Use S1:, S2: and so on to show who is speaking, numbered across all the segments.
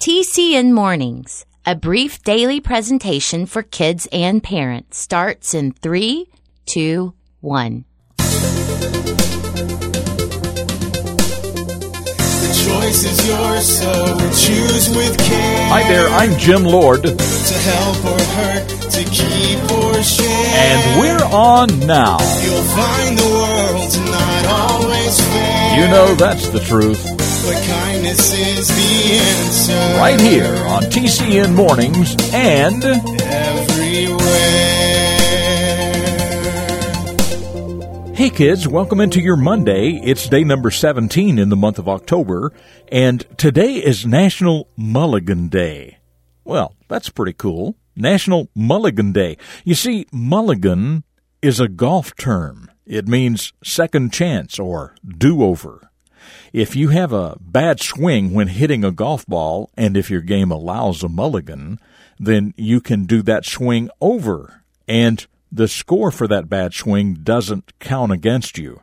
S1: TCN Mornings, a brief daily presentation for kids and parents, starts in three, two, one.
S2: Choice is yours, so choose with care.
S3: Hi there, I'm Jim Lord,
S2: To help or hurt, to keep or share.
S3: and we're on now.
S2: You'll find the world's not always fair.
S3: You know that's the truth.
S2: But kindness is the answer.
S3: Right here on TCN Mornings and
S2: Everywhere.
S3: Hey kids, welcome into your Monday. It's day number 17 in the month of October, and today is National Mulligan Day. Well, that's pretty cool. National Mulligan Day. You see, mulligan is a golf term. It means second chance or do-over. If you have a bad swing when hitting a golf ball, and if your game allows a mulligan, then you can do that swing over, and the score for that bad swing doesn't count against you.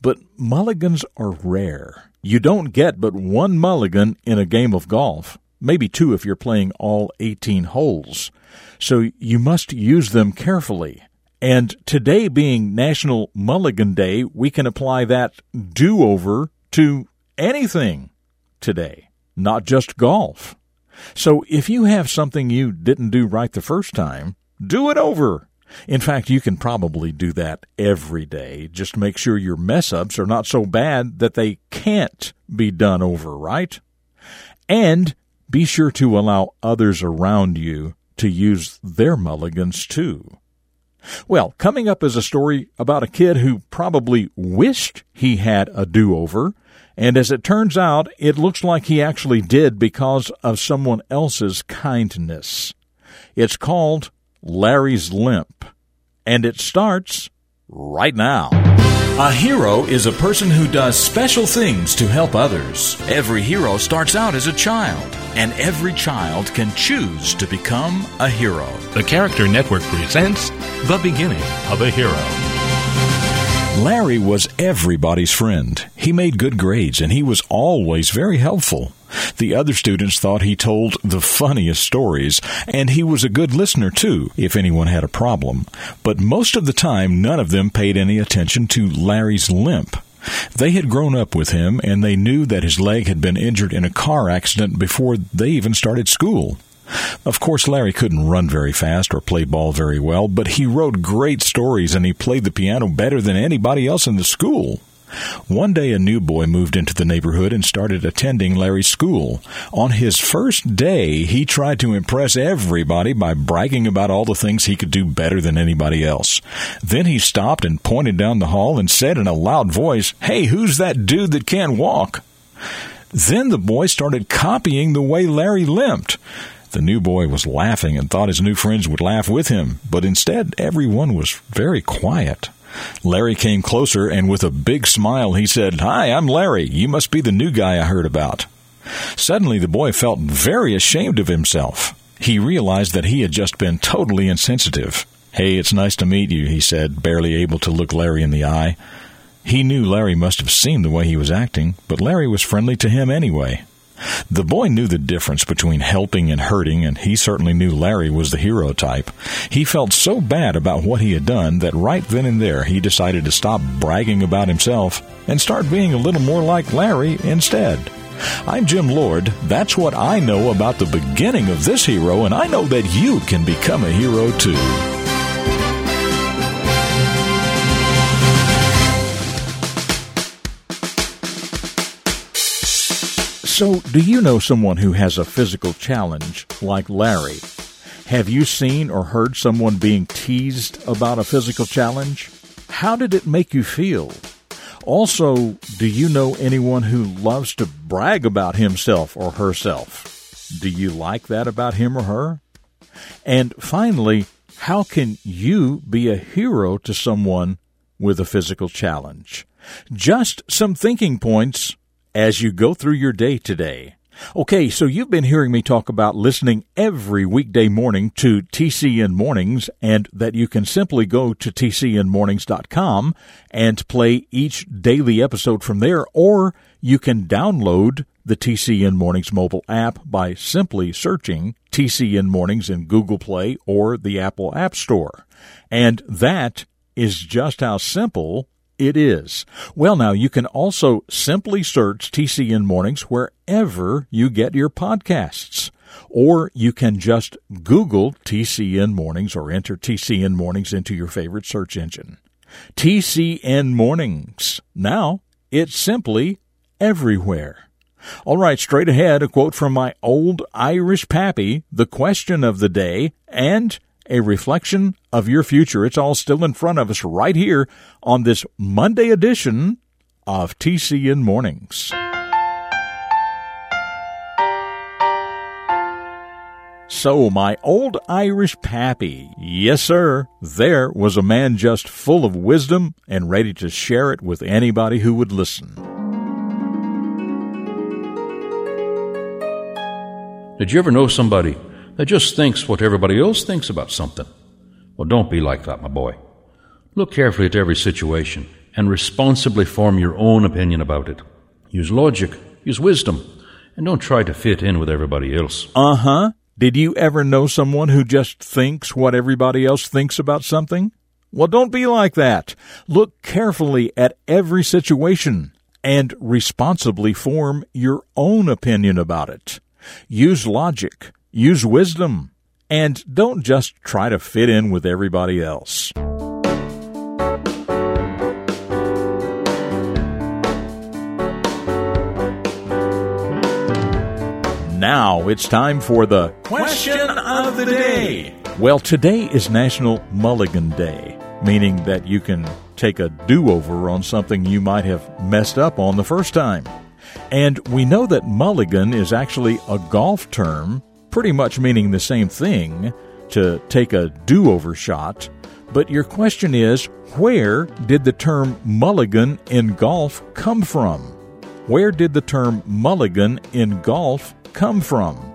S3: But mulligans are rare. You don't get but one mulligan in a game of golf, maybe two if you're playing all 18 holes. So you must use them carefully. And today being National Mulligan Day, we can apply that do over to anything today, not just golf. So if you have something you didn't do right the first time, do it over. In fact, you can probably do that every day. Just make sure your mess ups are not so bad that they can't be done over, right? And be sure to allow others around you to use their mulligans too. Well, coming up is a story about a kid who probably wished he had a do over, and as it turns out, it looks like he actually did because of someone else's kindness. It's called Larry's Limp, and it starts right now.
S4: A hero is a person who does special things to help others. Every hero starts out as a child, and every child can choose to become a hero.
S5: The Character Network presents The Beginning of a Hero.
S4: Larry was everybody's friend. He made good grades and he was always very helpful. The other students thought he told the funniest stories, and he was a good listener too, if anyone had a problem. But most of the time, none of them paid any attention to Larry's limp. They had grown up with him, and they knew that his leg had been injured in a car accident before they even started school. Of course, Larry couldn't run very fast or play ball very well, but he wrote great stories and he played the piano better than anybody else in the school. One day, a new boy moved into the neighborhood and started attending Larry's school. On his first day, he tried to impress everybody by bragging about all the things he could do better than anybody else. Then he stopped and pointed down the hall and said in a loud voice, Hey, who's that dude that can't walk? Then the boy started copying the way Larry limped. The new boy was laughing and thought his new friends would laugh with him, but instead everyone was very quiet. Larry came closer and with a big smile he said, Hi, I'm Larry. You must be the new guy I heard about. Suddenly the boy felt very ashamed of himself. He realized that he had just been totally insensitive. Hey, it's nice to meet you, he said, barely able to look Larry in the eye. He knew Larry must have seen the way he was acting, but Larry was friendly to him anyway. The boy knew the difference between helping and hurting, and he certainly knew Larry was the hero type. He felt so bad about what he had done that right then and there he decided to stop bragging about himself and start being a little more like Larry instead. I'm Jim Lord. That's what I know about the beginning of this hero, and I know that you can become a hero too.
S3: So, do you know someone who has a physical challenge like Larry? Have you seen or heard someone being teased about a physical challenge? How did it make you feel? Also, do you know anyone who loves to brag about himself or herself? Do you like that about him or her? And finally, how can you be a hero to someone with a physical challenge? Just some thinking points as you go through your day today. Okay, so you've been hearing me talk about listening every weekday morning to TCN Mornings and that you can simply go to tcnmornings.com and play each daily episode from there, or you can download the TCN Mornings mobile app by simply searching TCN Mornings in Google Play or the Apple App Store. And that is just how simple it is. Well, now you can also simply search TCN Mornings wherever you get your podcasts. Or you can just Google TCN Mornings or enter TCN Mornings into your favorite search engine. TCN Mornings. Now it's simply everywhere. All right, straight ahead, a quote from my old Irish pappy, the question of the day, and a reflection of your future. It's all still in front of us right here on this Monday edition of TCN Mornings. So, my old Irish pappy, yes, sir, there was a man just full of wisdom and ready to share it with anybody who would listen.
S6: Did you ever know somebody that just thinks what everybody else thinks about something? Well, don't be like that, my boy. Look carefully at every situation and responsibly form your own opinion about it. Use logic, use wisdom, and don't try to fit in with everybody else.
S3: Uh huh. Did you ever know someone who just thinks what everybody else thinks about something? Well, don't be like that. Look carefully at every situation and responsibly form your own opinion about it. Use logic, use wisdom, and don't just try to fit in with everybody else. Now it's time for the question of the day. Well, today is National Mulligan Day, meaning that you can take a do over on something you might have messed up on the first time. And we know that mulligan is actually a golf term, pretty much meaning the same thing to take a do over shot. But your question is where did the term mulligan in golf come from? Where did the term mulligan in golf come from?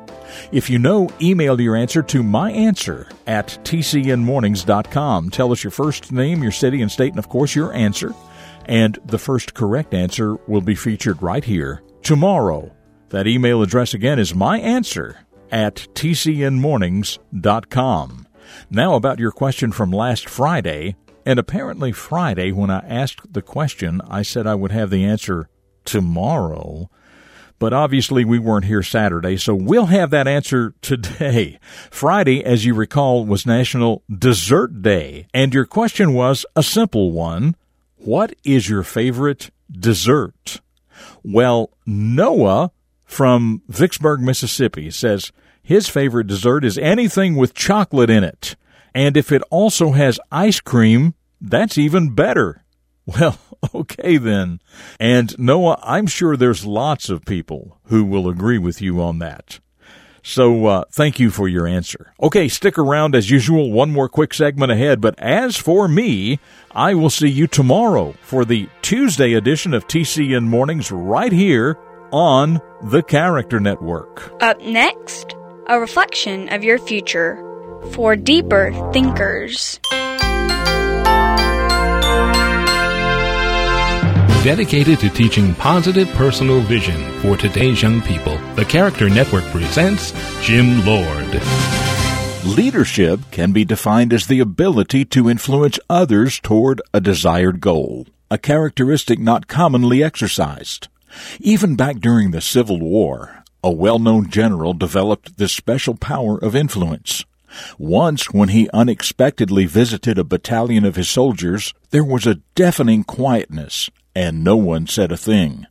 S3: If you know, email your answer to myanswer at tcnmornings.com. Tell us your first name, your city and state, and of course your answer. And the first correct answer will be featured right here tomorrow. That email address again is myanswer at tcnmornings.com. Now about your question from last Friday. And apparently Friday, when I asked the question, I said I would have the answer tomorrow but obviously we weren't here Saturday, so we'll have that answer today. Friday, as you recall, was National Dessert Day, and your question was a simple one. What is your favorite dessert? Well, Noah from Vicksburg, Mississippi says his favorite dessert is anything with chocolate in it. And if it also has ice cream, that's even better. Well, okay then. And Noah, I'm sure there's lots of people who will agree with you on that. So uh, thank you for your answer. Okay, stick around as usual. One more quick segment ahead. But as for me, I will see you tomorrow for the Tuesday edition of TCN Mornings right here on the Character Network.
S7: Up next, a reflection of your future for deeper thinkers.
S5: Dedicated to teaching positive personal vision for today's young people, the Character Network presents Jim Lord.
S3: Leadership can be defined as the ability to influence others toward a desired goal, a characteristic not commonly exercised. Even back during the Civil War, a well-known general developed this special power of influence. Once, when he unexpectedly visited a battalion of his soldiers, there was a deafening quietness, and no one said a thing.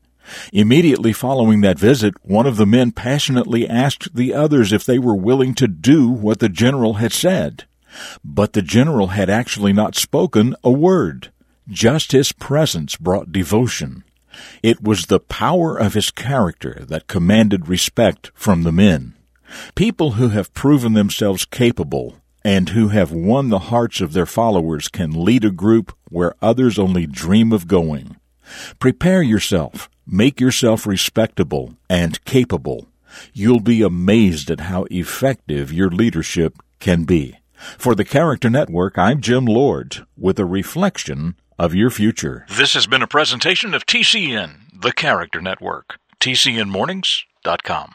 S3: Immediately following that visit, one of the men passionately asked the others if they were willing to do what the general had said. But the general had actually not spoken a word. Just his presence brought devotion. It was the power of his character that commanded respect from the men. People who have proven themselves capable and who have won the hearts of their followers can lead a group where others only dream of going. Prepare yourself, make yourself respectable and capable, You'll be amazed at how effective your leadership can be. For the Character Network, I'm Jim Lord with a reflection of your future.
S4: This has been a presentation of TCN, the Character Network. TCNMornings.com.